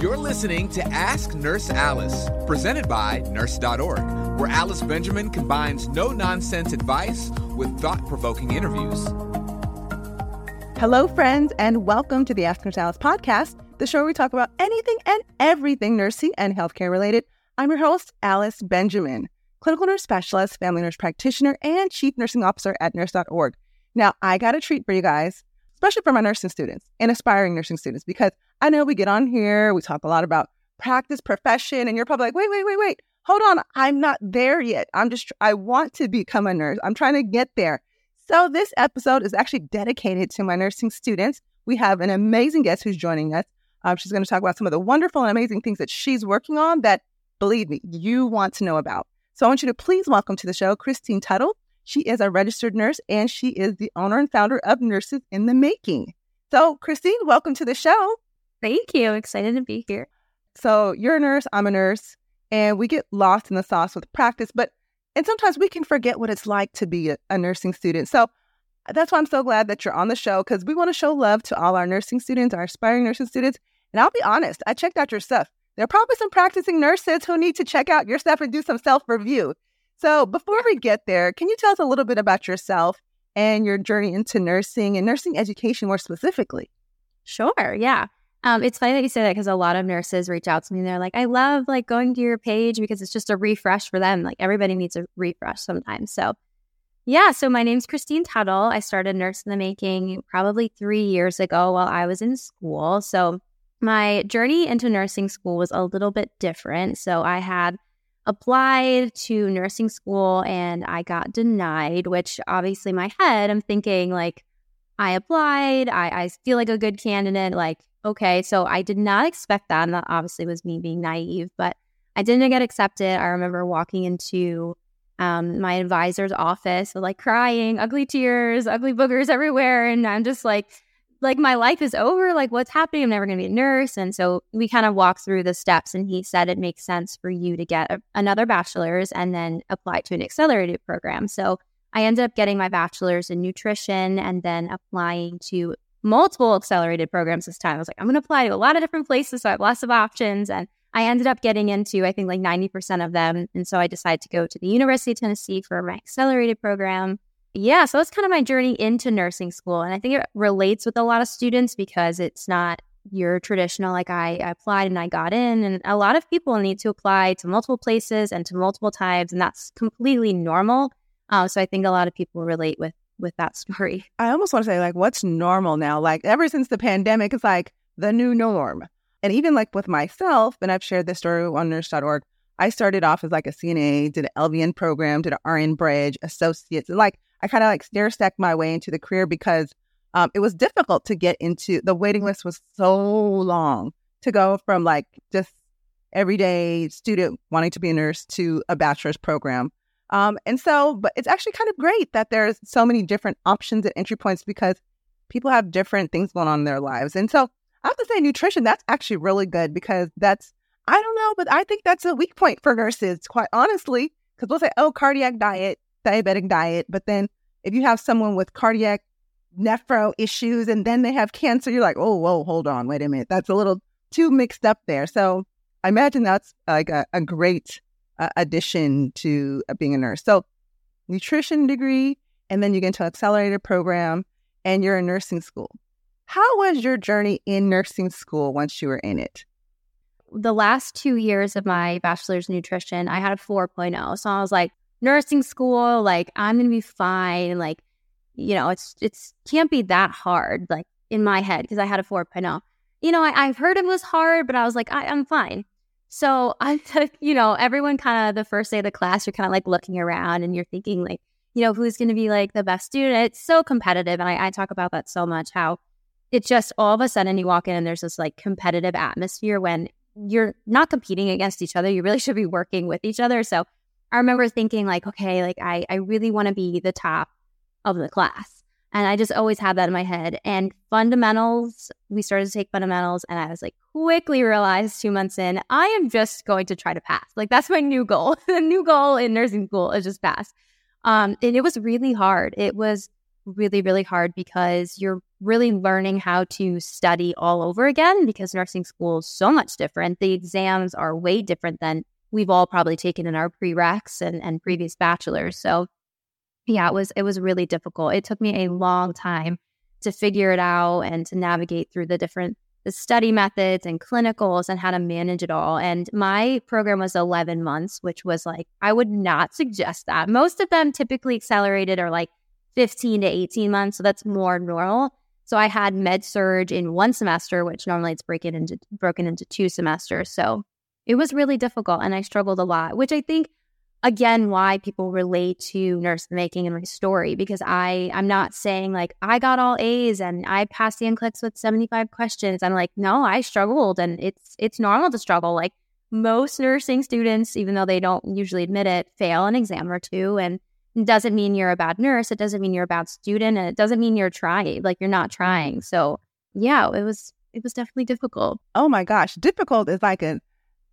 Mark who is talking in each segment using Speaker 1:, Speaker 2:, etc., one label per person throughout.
Speaker 1: You're listening to Ask Nurse Alice, presented by Nurse.org, where Alice Benjamin combines no nonsense advice with thought provoking interviews.
Speaker 2: Hello, friends, and welcome to the Ask Nurse Alice podcast, the show where we talk about anything and everything nursing and healthcare related. I'm your host, Alice Benjamin, clinical nurse specialist, family nurse practitioner, and chief nursing officer at Nurse.org. Now, I got a treat for you guys, especially for my nursing students and aspiring nursing students, because I know we get on here, we talk a lot about practice, profession, and you're probably like, wait, wait, wait, wait, hold on, I'm not there yet. I'm just, I want to become a nurse. I'm trying to get there. So this episode is actually dedicated to my nursing students. We have an amazing guest who's joining us. Um, she's going to talk about some of the wonderful and amazing things that she's working on that, believe me, you want to know about. So I want you to please welcome to the show Kristine Tuttle. She is a registered nurse and she is the owner and founder of Nurses in the Making. So, Kristine, welcome to the show.
Speaker 3: Thank you. Excited to be here.
Speaker 2: So you're a nurse, I'm a nurse, and we get lost in the sauce with practice, but and sometimes we can forget what it's like to be a, a nursing student. So that's why I'm so glad that you're on the show because we want to show love to all our nursing students, our aspiring nursing students. And I'll be honest, I checked out your stuff. There are probably some practicing nurses who need to check out your stuff and do some self review. So before we get there, can you tell us a little bit about yourself and your journey into nursing and nursing education more specifically?
Speaker 3: Sure. Yeah. Um, it's funny that you say that because a lot of nurses reach out to me and they're like, I love like going to your page because it's just a refresh for them. Like everybody needs a refresh sometimes. So yeah, so my name's Kristine Tuttle. I started Nurse in the Making probably three years ago while I was in school. So my journey into nursing school was a little bit different. So I had applied to nursing school and I got denied, which obviously my head, I'm thinking like, I applied, I, I feel like a good candidate, like okay, so I did not expect that. And that obviously was me being naive, but I didn't get accepted. I remember walking into um, my advisor's office, with, like crying, ugly tears, ugly boogers everywhere. And I'm just like, like my life is over. Like, what's happening? I'm never going to be a nurse. And so we kind of walked through the steps, and he said it makes sense for you to get a, another bachelor's and then apply to an accelerated program. So I ended up getting my bachelor's in nutrition and then applying to multiple accelerated programs this time. I was like, I'm going to apply to a lot of different places. So I have lots of options. And I ended up getting into, I think, like 90% of them. And so I decided to go to the University of Tennessee for my accelerated program. Yeah. So that's kind of my journey into nursing school. And I think it relates with a lot of students because it's not your traditional, like I applied and I got in. And a lot of people need to apply to multiple places and to multiple times. And that's completely normal. Uh, so I think a lot of people relate with with that story.
Speaker 2: I almost want to say, like, what's normal now? Like, ever since the pandemic, it's like the new norm. And even like with myself, and I've shared this story on nurse.org, I started off as like a CNA, did an LVN program, did an RN bridge, associates. Like, I kind of like stair stacked my way into the career because um, it was difficult to get into the waiting list was so long to go from like just everyday student wanting to be a nurse to a bachelor's program. Um, and so, but it's actually kind of great that there's so many different options and entry points because people have different things going on in their lives. And so I have to say, nutrition, that's actually really good because that's, I don't know, but I think that's a weak point for nurses, quite honestly, because we'll say, oh, cardiac diet, diabetic diet. But then if you have someone with cardiac nephro issues and then they have cancer, you're like, oh, whoa, hold on, wait a minute. That's a little too mixed up there. So I imagine that's like a, a great uh, addition to uh, being a nurse. So, nutrition degree, and then you get into an accelerated program, and you're in nursing school. How was your journey in nursing school once you were in it?
Speaker 3: The last two years of my bachelor's nutrition, I had a 4.0. So I was like, nursing school, like I'm gonna be fine. Like, you know, it's it's can't be that hard, like in my head, because I had a 4.0. You know, I, have heard it was hard, but I was like, I, I'm fine. So I you know, everyone kind of the first day of the class, you're kind of like looking around and you're thinking like, you know, who's going to be like the best student. It's so competitive. And I, I talk about that so much how it just all of a sudden you walk in and there's this like competitive atmosphere when you're not competing against each other. You really should be working with each other. So I remember thinking like, okay, like I, I really want to be the top of the class. And I just always had that in my head. And fundamentals, we started to take fundamentals, and I was like, quickly realized two months in, I am just going to try to pass. Like, that's my new goal. the new goal in nursing school is just pass. Um, and it was really hard. It was really, really hard because you're really learning how to study all over again because nursing school is so much different. The exams are way different than we've all probably taken in our prereqs and, and previous bachelors. So yeah, it was it was really difficult. It took me a long time to figure it out and to navigate through the different the study methods and clinicals and how to manage it all. And my program was 11 months, which was like I would not suggest that. Most of them typically accelerated are like 15 to 18 months, so that's more normal. So I had med surg in one semester, which normally it's breaking into broken into two semesters. So it was really difficult and I struggled a lot, which I think again why people relate to nurse making and my story because I I'm not saying like I got all A's and I passed the NCLEX with 75 questions. I'm like, no, I struggled and it's it's normal to struggle. Like most nursing students, even though they don't usually admit it, fail an exam or two. And doesn't mean you're a bad nurse. It doesn't mean you're a bad student. And it doesn't mean you're trying, like you're not trying. So yeah, it was it was definitely difficult.
Speaker 2: Oh my gosh. Difficult is like a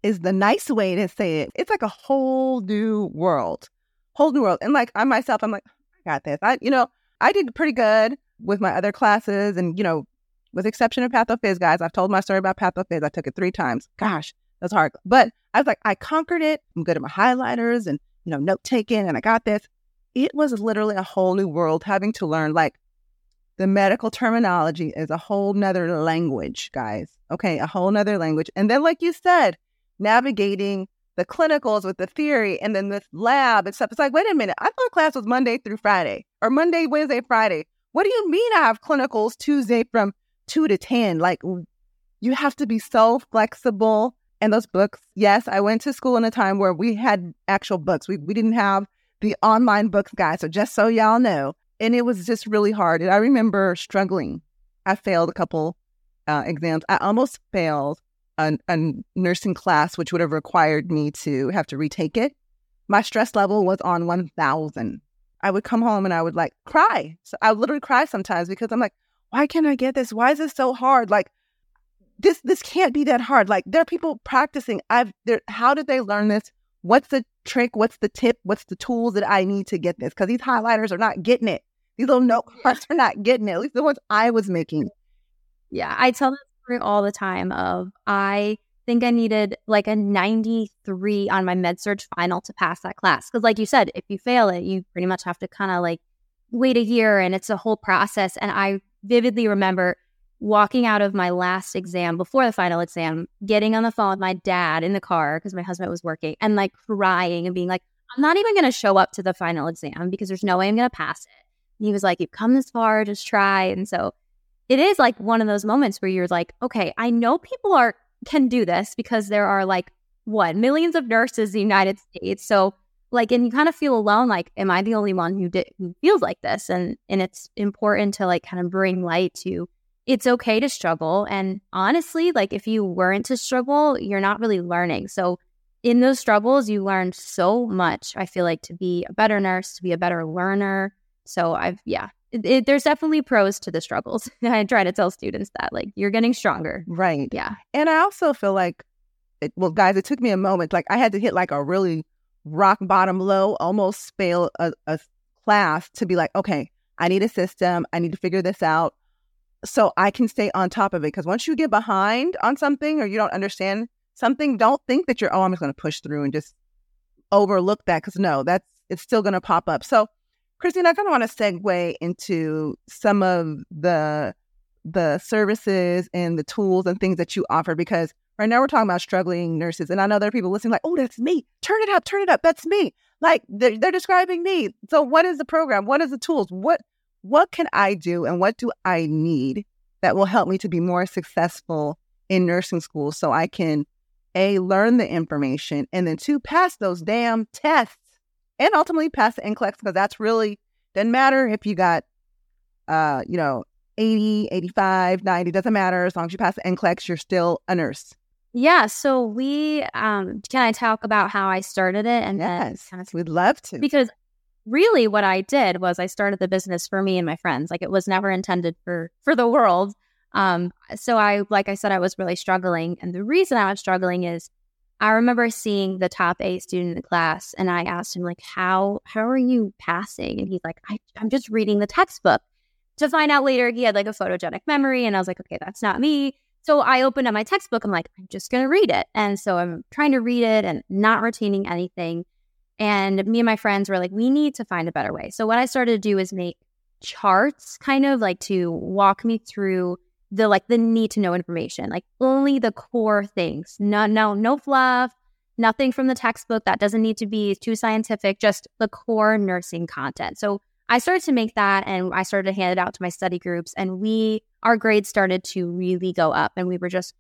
Speaker 2: is the nice way to say it. It's like a whole new world, whole new world. And like I myself, I'm like, I got this. I, you know, I did pretty good with my other classes, and you know, with exception of pathophys, guys, I've told my story about pathophys. I took it three times. Gosh, that's hard. But I was like, I conquered it. I'm good at my highlighters and you know, note taking, and I got this. It was literally a whole new world having to learn like the medical terminology is a whole nother language, guys. Okay, a whole nother language. And then, like you said, navigating the clinicals with the theory and then this lab and stuff. It's like, wait a minute, I thought class was Monday through Friday or Monday, Wednesday, Friday. What do you mean I have clinicals Tuesday from two to 10? Like, you have to be so flexible. And those books, yes, I went to school in a time where we had actual books. We, we didn't have the online books, guys. So just so y'all know. And it was just really hard. And I remember struggling. I failed a couple uh, exams. I almost failed a, a nursing class, which would have required me to have to retake it, my stress level was on 1000. I would come home and I would like cry. So I would literally cry sometimes because I'm like, why can't I get this? Why is this so hard? Like, this this can't be that hard. Like there are people practicing. I've there how did they learn this? What's the trick? What's the tip? What's the tools that I need to get this? Because these highlighters are not getting it. These little note cards are not getting it. At least the ones I was making.
Speaker 3: Yeah, I tell them all the time of I think I needed like a 93 on my med surg final to pass that class. Cause like you said, if you fail it, you pretty much have to kind of like wait a year and it's a whole process. And I vividly remember walking out of my last exam before the final exam, getting on the phone with my dad in the car because my husband was working and like crying and being like, I'm not even going to show up to the final exam because there's no way I'm going to pass it. And he was like, You've come this far, just try. And so it is like one of those moments where you're like, okay, I know people are can do this because there are like what millions of nurses in the United States. So like, and you kind of feel alone. Like, am I the only one who did who feels like this? And and it's important to like kind of bring light to it's okay to struggle. And honestly, like if you weren't to struggle, you're not really learning. So in those struggles, you learn so much. I feel like to be a better nurse, to be a better learner. So I've yeah, it, there's definitely pros to the struggles. I try to tell students that, like, you're getting stronger.
Speaker 2: Right.
Speaker 3: Yeah.
Speaker 2: And I also feel like, it, well, guys, it took me a moment. Like, I had to hit like a really rock bottom low, almost fail a, a class to be like, okay, I need a system. I need to figure this out so I can stay on top of it. Because once you get behind on something or you don't understand something, don't think that you're, oh, I'm just going to push through and just overlook that. Because no, that's, it's still going to pop up. So Kristine, I kind of want to segue into some of the the services and the tools and things that you offer because right now we're talking about struggling nurses, and I know there are people listening like, "Oh, that's me! Turn it up, turn it up! That's me!" Like they're, they're describing me. So, what is the program? What is the tools? What what can I do, and what do I need that will help me to be more successful in nursing school, so I can a learn the information and then two pass those damn tests and ultimately pass the NCLEX because that's really doesn't matter if you got, uh, you know, 80, 85, 90, doesn't matter. As long as you pass the NCLEX, you're still a nurse.
Speaker 3: Yeah. So we, um, can I talk about how I started it? And
Speaker 2: yes,
Speaker 3: kind of,
Speaker 2: we'd love to.
Speaker 3: Because really what I did was I started the business for me and my friends. Like it was never intended for, for the world. Um, so I, like I said, I was really struggling. And the reason I was struggling is I remember seeing the top A student in the class and I asked him like, how, how are you passing? And he's like, I, I'm just reading the textbook to find out later he had like a photogenic memory. And I was like, okay, that's not me. So I opened up my textbook. I'm like, I'm just going to read it. And so I'm trying to read it and not retaining anything. And me and my friends were like, we need to find a better way. So what I started to do is make charts kind of like to walk me through the like the need to know information, like only the core things. No, no, no fluff, nothing from the textbook that doesn't need to be too scientific, just the core nursing content. So I started to make that and I started to hand it out to my study groups and we our grades started to really go up and we were just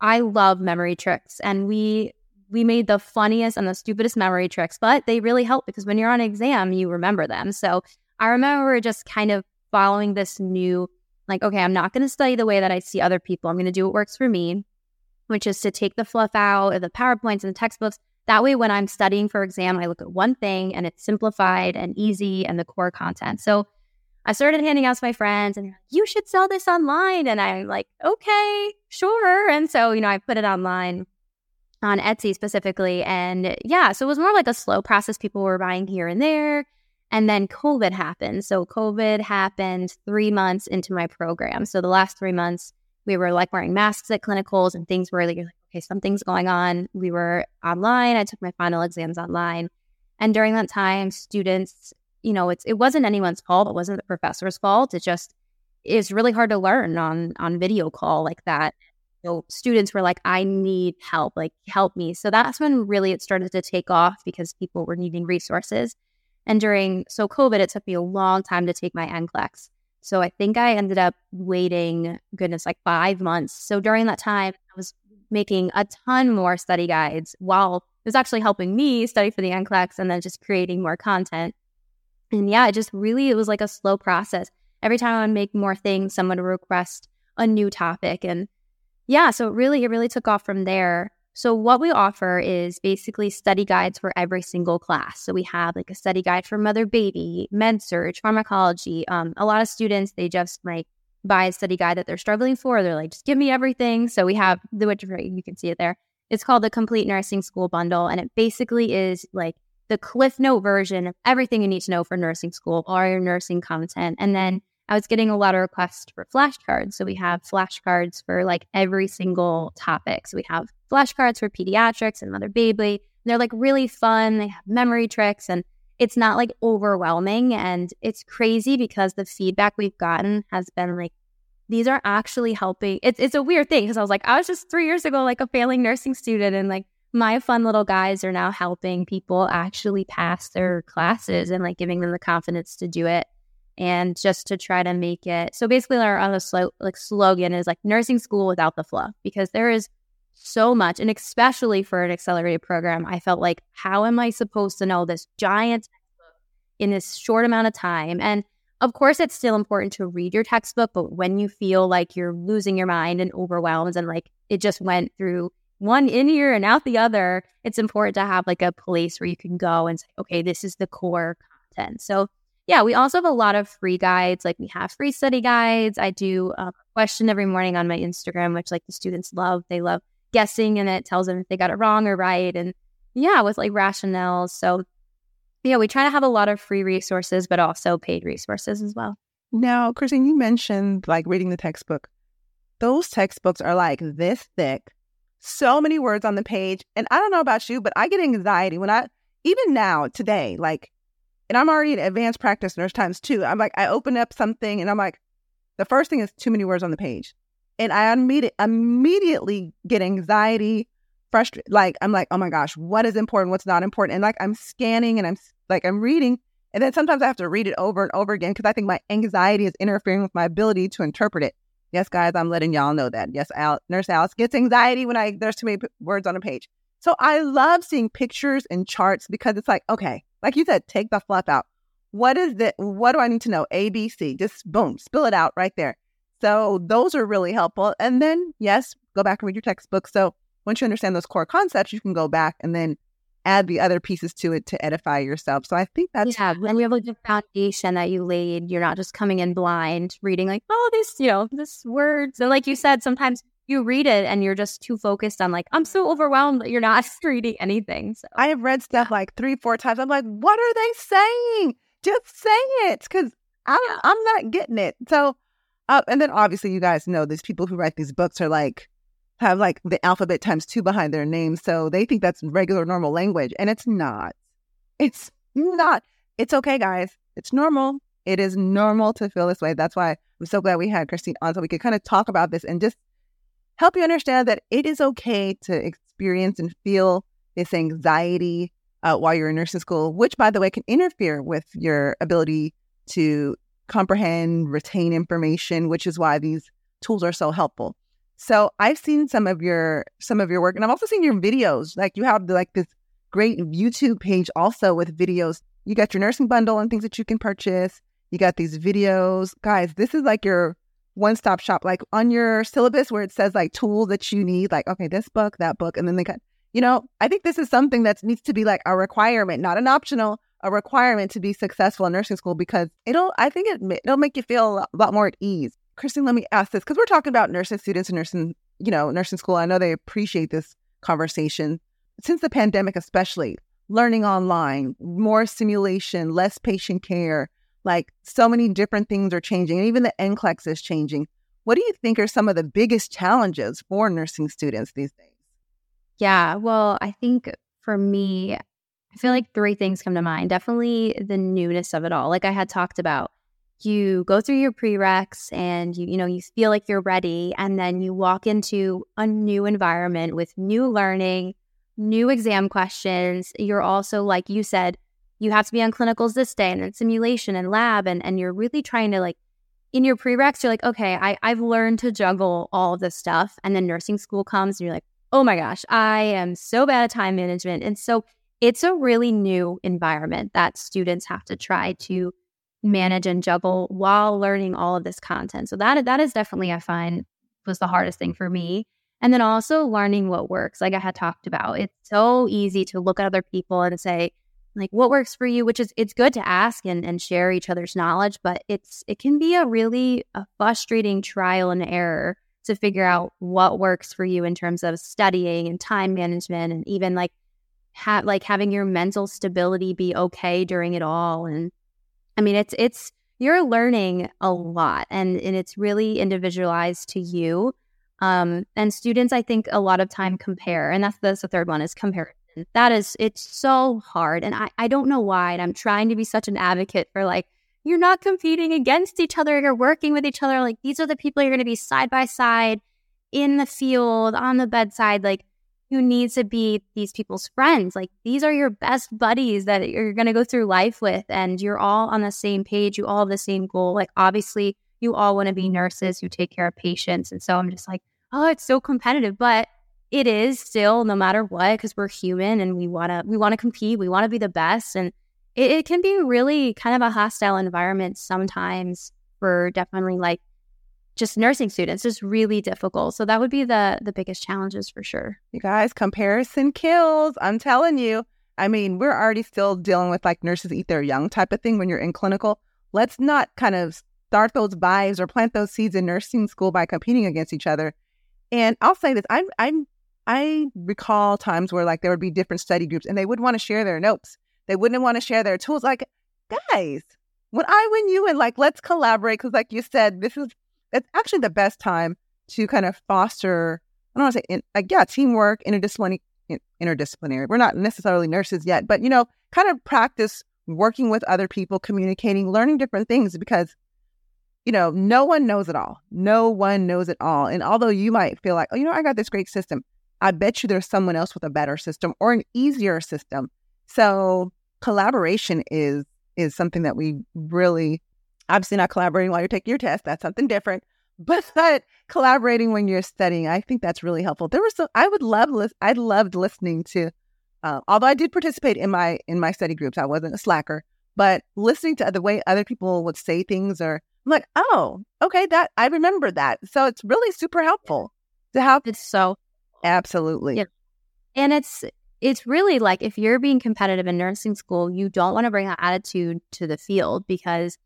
Speaker 3: I love memory tricks and we we made the funniest and the stupidest memory tricks, but they really help because when you're on exam, you remember them. So I remember just kind of following this new like, okay, I'm not going to study the way that I see other people. I'm going to do what works for me, which is to take the fluff out of the PowerPoints and the textbooks. That way, when I'm studying for exam, I look at one thing and it's simplified and easy and the core content. So I started handing out to my friends and you should sell this online. And I'm like, okay, sure. And so, you know, I put it online on Etsy specifically. And yeah, so it was more like a slow process. People were buying here and there. And then COVID happened. So COVID happened three months into my program. So the last three months, we were like wearing masks at clinicals and things were like, okay, something's going on. We were online. I took my final exams online. And during that time, students, you know, it's it wasn't anyone's fault. It wasn't the professor's fault. It just is really hard to learn on on video call like that. So students were like, I need help, like help me. So that's when really it started to take off because people were needing resources. And during, so COVID, it took me a long time to take my NCLEX. So I think I ended up waiting, goodness, like five months. So during that time, I was making a ton more study guides while it was actually helping me study for the NCLEX and then just creating more content. And yeah, it just really, it was like a slow process. Every time I would make more things, someone would request a new topic. And yeah, so it really, it really took off from there. So, what we offer is basically study guides for every single class. So, we have like a study guide for mother baby, med surg, pharmacology. Um, a lot of students, they just like buy a study guide that they're struggling for. They're like, just give me everything. So, we have the which you can see it there. It's called the Complete Nursing School Bundle. And it basically is like the Cliff Note version of everything you need to know for nursing school, all your nursing content. And then I was getting a lot of requests for flashcards. So we have flashcards for like every single topic. So we have flashcards for pediatrics and mother baby. And they're like really fun. They have memory tricks and it's not like overwhelming. And it's crazy because the feedback we've gotten has been like, these are actually helping. It's, it's a weird thing because I was like, I was just three years ago, like a failing nursing student. And like my fun little guys are now helping people actually pass their classes and like giving them the confidence to do it and just to try to make it so basically our other like slogan is like nursing school without the fluff because there is so much and especially for an accelerated program i felt like how am i supposed to know this giant in this short amount of time and of course it's still important to read your textbook but when you feel like you're losing your mind and overwhelmed and like it just went through one in ear and out the other it's important to have like a place where you can go and say okay this is the core content so yeah, we also have a lot of free guides. Like we have free study guides. I do a question every morning on my Instagram, which like the students love. They love guessing and it tells them if they got it wrong or right. And yeah, with like rationales. So yeah, we try to have a lot of free resources, but also paid resources as well.
Speaker 2: Now, Kristine, you mentioned like reading the textbook. Those textbooks are like this thick, so many words on the page. And I don't know about you, but I get anxiety when I, even now, today, like and I'm already an advanced practice nurse times two. I'm like, I open up something and I'm like, the first thing is too many words on the page. And I immediately, immediately get anxiety, frustrated. Like, I'm like, oh my gosh, what is important? What's not important? And like, I'm scanning and I'm like, I'm reading. And then sometimes I have to read it over and over again because I think my anxiety is interfering with my ability to interpret it. Yes, guys, I'm letting y'all know that. Yes, Al- Nurse Alice gets anxiety when I there's too many p- words on a page. So I love seeing pictures and charts because it's like, okay, like you said, take the fluff out. What is it? What do I need to know? A, B, C. Just boom, spill it out right there. So those are really helpful. And then, yes, go back and read your textbook. So once you understand those core concepts, you can go back and then add the other pieces to it to edify yourself. So I think that's
Speaker 3: yeah. And you have like the foundation that you laid. You're not just coming in blind, reading like, oh, this, you know, this words. And like you said, sometimes you read it and you're just too focused on like, I'm so overwhelmed that you're not reading anything. So
Speaker 2: I have read stuff like three, four times. I'm like, what are they saying? Just say it because I'm, yeah. I'm not getting it. So, uh, and then obviously you guys know these people who write these books are like, have like the alphabet times two behind their name. So they think that's regular, normal language. And it's not. It's not. It's okay, guys. It's normal. It is normal to feel this way. That's why I'm so glad we had Kristine on so we could kind of talk about this and just help you understand that it is okay to experience and feel this anxiety uh, while you're in nursing school, which, by the way, can interfere with your ability to comprehend, retain information, which is why these tools are so helpful. So I've seen some of your some of your work, and I've also seen your videos. Like you have like this great YouTube page also with videos. You got your nursing bundle and things that you can purchase. You got these videos, guys. This is like your one stop shop. Like on your syllabus where it says like tools that you need, like okay, this book, that book, and then they got. You know, I think this is something that needs to be like a requirement, not an optional, a requirement to be successful in nursing school because it'll. I think it it'll make you feel a lot more at ease Kristine, let me ask this because we're talking about nursing students and nursing, you know, nursing school. I know they appreciate this conversation. Since the pandemic, especially, learning online, more simulation, less patient care, like so many different things are changing. And even the NCLEX is changing. What do you think are some of the biggest challenges for nursing students these days?
Speaker 3: Yeah, well, I think for me, I feel like three things come to mind. Definitely the newness of it all. Like I had talked about, you go through your prereqs and you you know you feel like you're ready and then you walk into a new environment with new learning new exam questions you're also like you said you have to be on clinicals this day and then simulation and lab and and you're really trying to like in your prereqs you're like okay I, i've learned to juggle all of this stuff and then nursing school comes and you're like oh my gosh i am so bad at time management and so it's a really new environment that students have to try to manage and juggle while learning all of this content. So that that is definitely I find was the hardest thing for me. And then also learning what works. Like I had talked about, it's so easy to look at other people and say, like, what works for you? Which is it's good to ask and, and share each other's knowledge, but it's it can be a really a frustrating trial and error to figure out what works for you in terms of studying and time management and even like have like having your mental stability be okay during it all and I mean, it's it's you're learning a lot, and and it's really individualized to you. Um, and students, I think, a lot of time compare, and that's, that's the third one is comparison. That is, it's so hard, and I I don't know why. And I'm trying to be such an advocate for like you're not competing against each other. You're working with each other. Like these are the people you're going to be side by side in the field on the bedside. Like who needs to be these people's friends. Like these are your best buddies that you're going to go through life with, and you're all on the same page. You all have the same goal. Like obviously, you all want to be mm-hmm. nurses who take care of patients. And so I'm just like, oh, it's so competitive, but it is still no matter what because we're human and we want to we want to compete. We want to be the best, and it, it can be really kind of a hostile environment sometimes for definitely like just nursing students is really difficult. So that would be the the biggest challenges for sure.
Speaker 2: You guys, comparison kills. I'm telling you. I mean, we're already still dealing with like nurses eat their young type of thing when you're in clinical. Let's not kind of start those vibes or plant those seeds in nursing school by competing against each other. And I'll say this, I'm I'm I recall times where like there would be different study groups and they would want to share their notes. They wouldn't want to share their tools. Like, guys, when I win you and like let's collaborate because like you said, this is it's actually the best time to kind of foster, I don't want to say, in, like, yeah, teamwork, interdisciplinary, interdisciplinary. We're not necessarily nurses yet, but, you know, kind of practice working with other people, communicating, learning different things because, you know, no one knows it all. No one knows it all. And although you might feel like, oh, you know, I got this great system, I bet you there's someone else with a better system or an easier system. So collaboration is is something that we really obviously not collaborating while you're taking your test. That's something different. But collaborating when you're studying, I think that's really helpful. There was, so I would love, I loved listening to Uh, although I did participate in my in my study groups, I wasn't a slacker. But listening to the way other people would say things, or I'm like, oh, okay, that I remember that. So it's really super helpful to have.
Speaker 3: It's so
Speaker 2: absolutely,
Speaker 3: yeah. and it's it's really like if you're being competitive in nursing school, you don't want to bring that attitude to the field because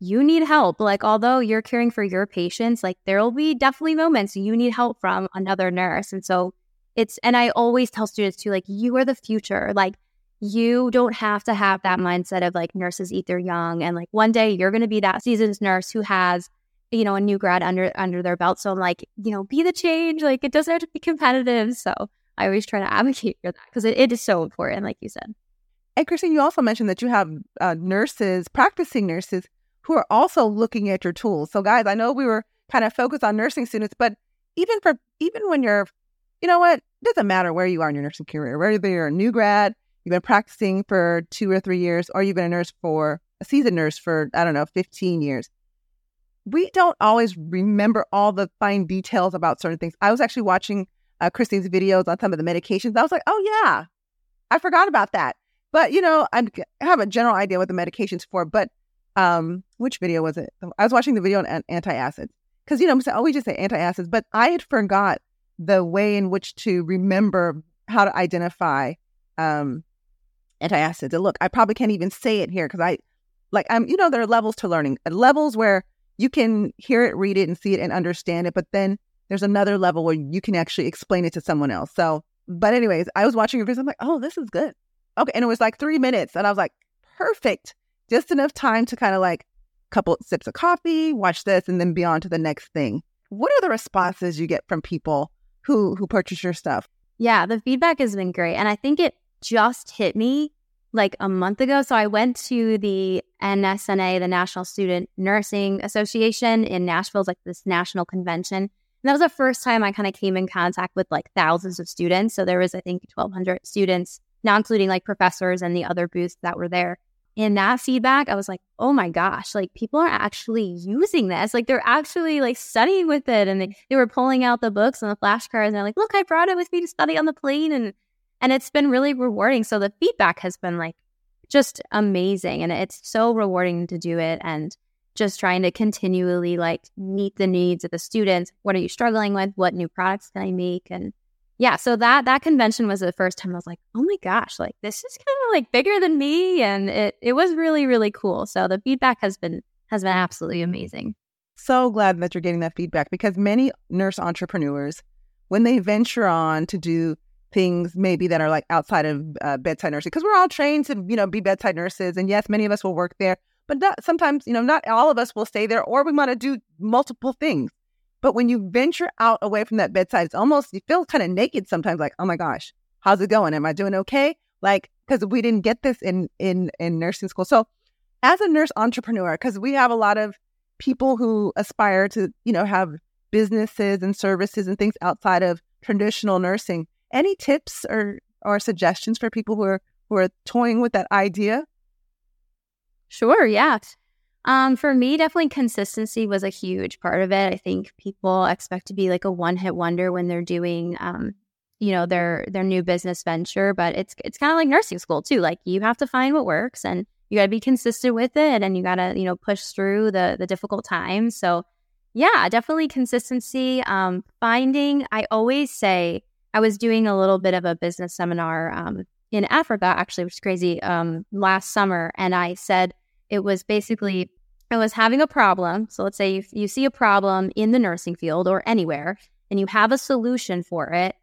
Speaker 3: you need help. Like, although you're caring for your patients, like there will be definitely moments you need help from another nurse. And so it's, and I always tell students too, like, you are the future. Like, you don't have to have that mindset of like nurses eat their young. And like one day you're going to be that seasoned nurse who has, you know, a new grad under under their belt. So I'm like, you know, be the change. Like it doesn't have to be competitive. So I always try to advocate for that because it, it is so important, like you said.
Speaker 2: And Kristine, you also mentioned that you have uh, nurses, practicing nurses, who are also looking at your tools. So, guys, I know we were kind of focused on nursing students, but even for even when you're, you know what, it doesn't matter where you are in your nursing career, whether you're a new grad, you've been practicing for two or three years, or you've been a nurse for a seasoned nurse for I don't know, fifteen years. We don't always remember all the fine details about certain things. I was actually watching uh, Kristine's videos on some of the medications. I was like, oh, yeah, I forgot about that. But, you know, I have a general idea what the medication's for. But um, which video was it? I was watching the video on antacids. Because, you know, oh, we just say antacids, but I had forgot the way in which to remember how to identify um, antacids. And look, I probably can't even say it here because I, like, I'm, you know, there are levels to learning, levels where you can hear it, read it, and see it and understand it. But then there's another level where you can actually explain it to someone else. So, but anyways, I was watching your video. I'm like, oh, this is good. Okay. And it was like three minutes. And I was like, perfect. Just enough time to kind of like a couple sips of coffee, watch this, and then be on to the next thing. What are the responses you get from people who who purchase your stuff?
Speaker 3: Yeah, the feedback has been great. And I think it just hit me like a month ago. So I went to the NSNA, the National Student Nursing Association in Nashville, it's like this national convention. And that was the first time I kind of came in contact with like thousands of students. So there was, I think, 1,200 students, not including like professors and the other booths that were there. In that feedback, I was like, oh my gosh, like people are actually using this. Like they're actually like studying with it. And they, mm-hmm. they were pulling out the books and the flashcards and they're like, look, I brought it with me to study on the plane. And and it's been really rewarding. So the feedback has been like just amazing. And it's so rewarding to do it. And just trying to continually like meet the needs of the students. What are you struggling with? What new products can I make? And yeah, so that that convention was the first time I was like, oh my gosh, like this is kind of like bigger than me, and it it was really really cool. So the feedback has been has been absolutely amazing.
Speaker 2: So glad that you're getting that feedback because many nurse entrepreneurs, when they venture on to do things maybe that are like outside of uh, bedside nursing, because we're all trained to you know be bedside nurses, and yes, many of us will work there, but not, sometimes, you know, not all of us will stay there or we want to do multiple things. But when you venture out away from that bedside, it's almost, you feel kind of naked sometimes like, oh my gosh, how's it going? Am I doing okay? Like, because we didn't get this in, in, in nursing school. So as a nurse entrepreneur, because we have a lot of people who aspire to, you know, have businesses and services and things outside of traditional nursing, any tips or, or suggestions for people who are, who are toying with that idea?
Speaker 3: Sure, yeah. Um, for me, definitely consistency was a huge part of it. I think people expect to be like a one hit wonder when they're doing, um, you know, their their new business venture. But it's it's kind of like nursing school too. Like you have to find what works, and you got to be consistent with it, and you got to you know push through the the difficult times. So, yeah, definitely consistency. Um, finding. I always say I was doing a little bit of a business seminar um, in Africa, actually, which is crazy. Um, last summer, and I said it was basically I was having a problem. So let's say you, you see a problem in the nursing field or anywhere and you have a solution for it.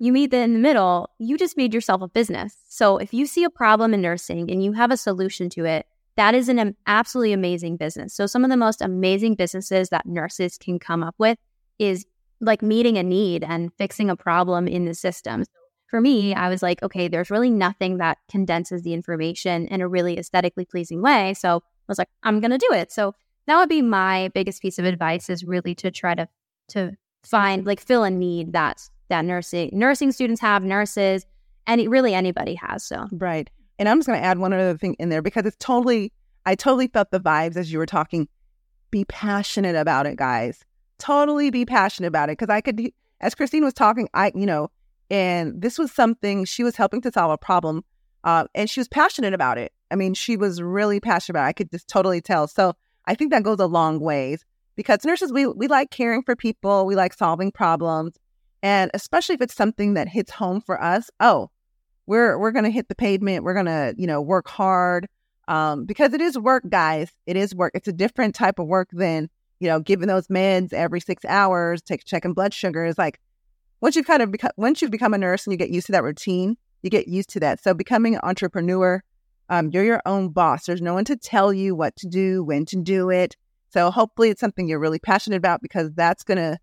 Speaker 3: You meet in the middle, you just made yourself a business. So if you see a problem in nursing and you have a solution to it, that is an absolutely amazing business. So some of the most amazing businesses that nurses can come up with is like meeting a need and fixing a problem in the system. For me, I was like, okay, there's really nothing that condenses the information in a really aesthetically pleasing way. So I was like, I'm going to do it. So that would be my biggest piece of advice is really to try to, to find, like fill a need that, that nursing, nursing students have, nurses, and really anybody has. So,
Speaker 2: right. And I'm just going to add one other thing in there because it's totally, I totally felt the vibes as you were talking. Be passionate about it, guys. Totally be passionate about it. Cause I could, as Kristine was talking, I, you know, And this was something she was helping to solve a problem. Uh, and she was passionate about it. I mean, she was really passionate about it. I could just totally tell. So I think that goes a long ways because nurses, we, we like caring for people, we like solving problems. And especially if it's something that hits home for us, oh, we're we're gonna hit the pavement, we're gonna, you know, work hard. Um, because it is work, guys. It is work. It's a different type of work than, you know, giving those meds every six hours, take checking blood sugar. Is like once you kind of become once you become a nurse and you get used to that routine, you get used to that. So becoming an entrepreneur, um, you're your own boss. There's no one to tell you what to do, when to do it. So hopefully it's something you're really passionate about because that's gonna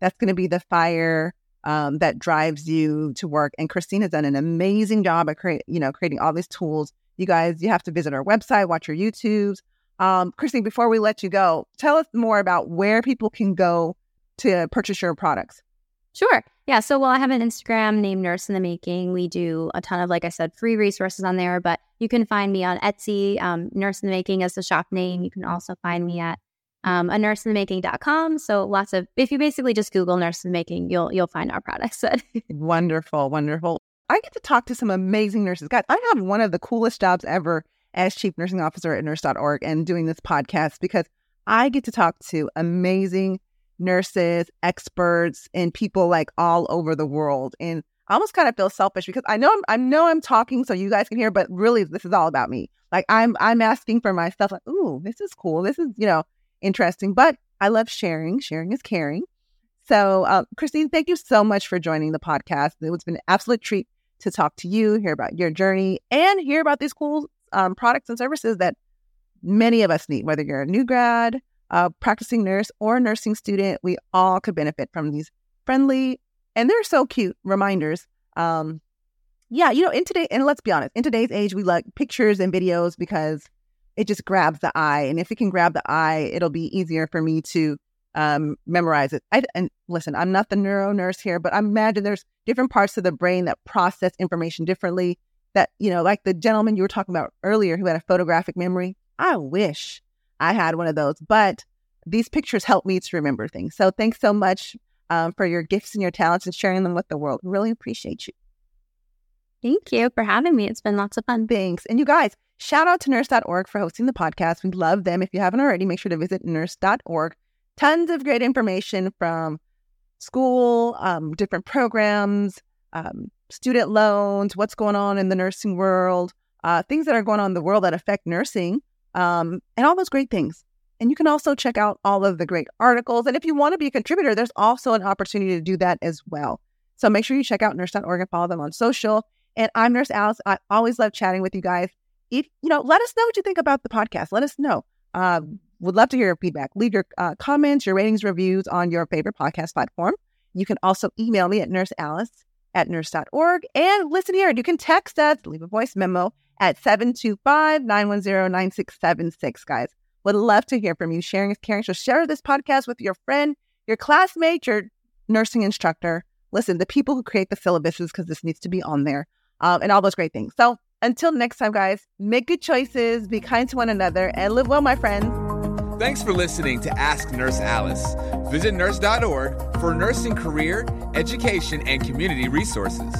Speaker 2: that's gonna be the fire um, that drives you to work. And Kristine has done an amazing job at create, you know, creating all these tools. You guys, you have to visit our website, watch your YouTubes. Um, Kristine, before we let you go, tell us more about where people can go to purchase your products.
Speaker 3: Sure. Yeah. So, well, I have an Instagram named Nurse in the Making. We do a ton of, like I said, free resources on there, but you can find me on Etsy. Um, Nurse in the Making is the shop name. You can also find me at um, a nurse in the making.com. So lots of, if you basically just Google nurse in the making, you'll, you'll find our products.
Speaker 2: wonderful. Wonderful. I get to talk to some amazing nurses. Guys, I have one of the coolest jobs ever as chief nursing officer at nurse.org and doing this podcast because I get to talk to amazing nurses, experts, and people like all over the world. And I almost kind of feel selfish because I know I'm, I know I'm talking so you guys can hear, but really this is all about me. Like I'm I'm asking for myself, like, ooh, this is cool. This is, you know, interesting. But I love sharing. Sharing is caring. So, uh, Kristine, thank you so much for joining the podcast. It's been an absolute treat to talk to you, hear about your journey, and hear about these cool um, products and services that many of us need, whether you're a new grad, a practicing nurse, or nursing student. We all could benefit from these friendly and they're so cute reminders. Um, yeah, you know, in today, and let's be honest, in today's age, we like pictures and videos because it just grabs the eye. And if it can grab the eye, it'll be easier for me to um, memorize it. I, and listen, I'm not the neuro nurse here, but I imagine there's different parts of the brain that process information differently. That, you know, like the gentleman you were talking about earlier who had a photographic memory. I wish I had one of those, but these pictures help me to remember things. So thanks so much um, for your gifts and your talents and sharing them with the world. Really appreciate you.
Speaker 3: Thank you for having me. It's been lots of fun.
Speaker 2: Thanks. And you guys, Shout out to nurse.org for hosting the podcast. We love them. If you haven't already, make sure to visit nurse.org. Tons of great information from school, um, different programs, um, student loans, what's going on in the nursing world, uh, things that are going on in the world that affect nursing, um, and all those great things. And you can also check out all of the great articles. And if you want to be a contributor, there's also an opportunity to do that as well. So make sure you check out nurse.org and follow them on social. And I'm Nurse Alice. I always love chatting with you guys if you know, let us know what you think about the podcast. Let us know. Uh, would love to hear your feedback. Leave your uh, comments, your ratings, reviews on your favorite podcast platform. You can also email me at nursealice at nurse.org. And listen here, you can text us, leave a voice memo at 725 910 9676, guys. Would love to hear from you. Sharing is caring. So share this podcast with your friend, your classmate, your nursing instructor. Listen, the people who create the syllabuses, because this needs to be on there, um, and all those great things. So until next time, guys, make good choices, be kind to one another, and live well, my friends.
Speaker 1: Thanks for listening to Ask Nurse Alice. Visit nurse.org for nursing career, education, and community resources.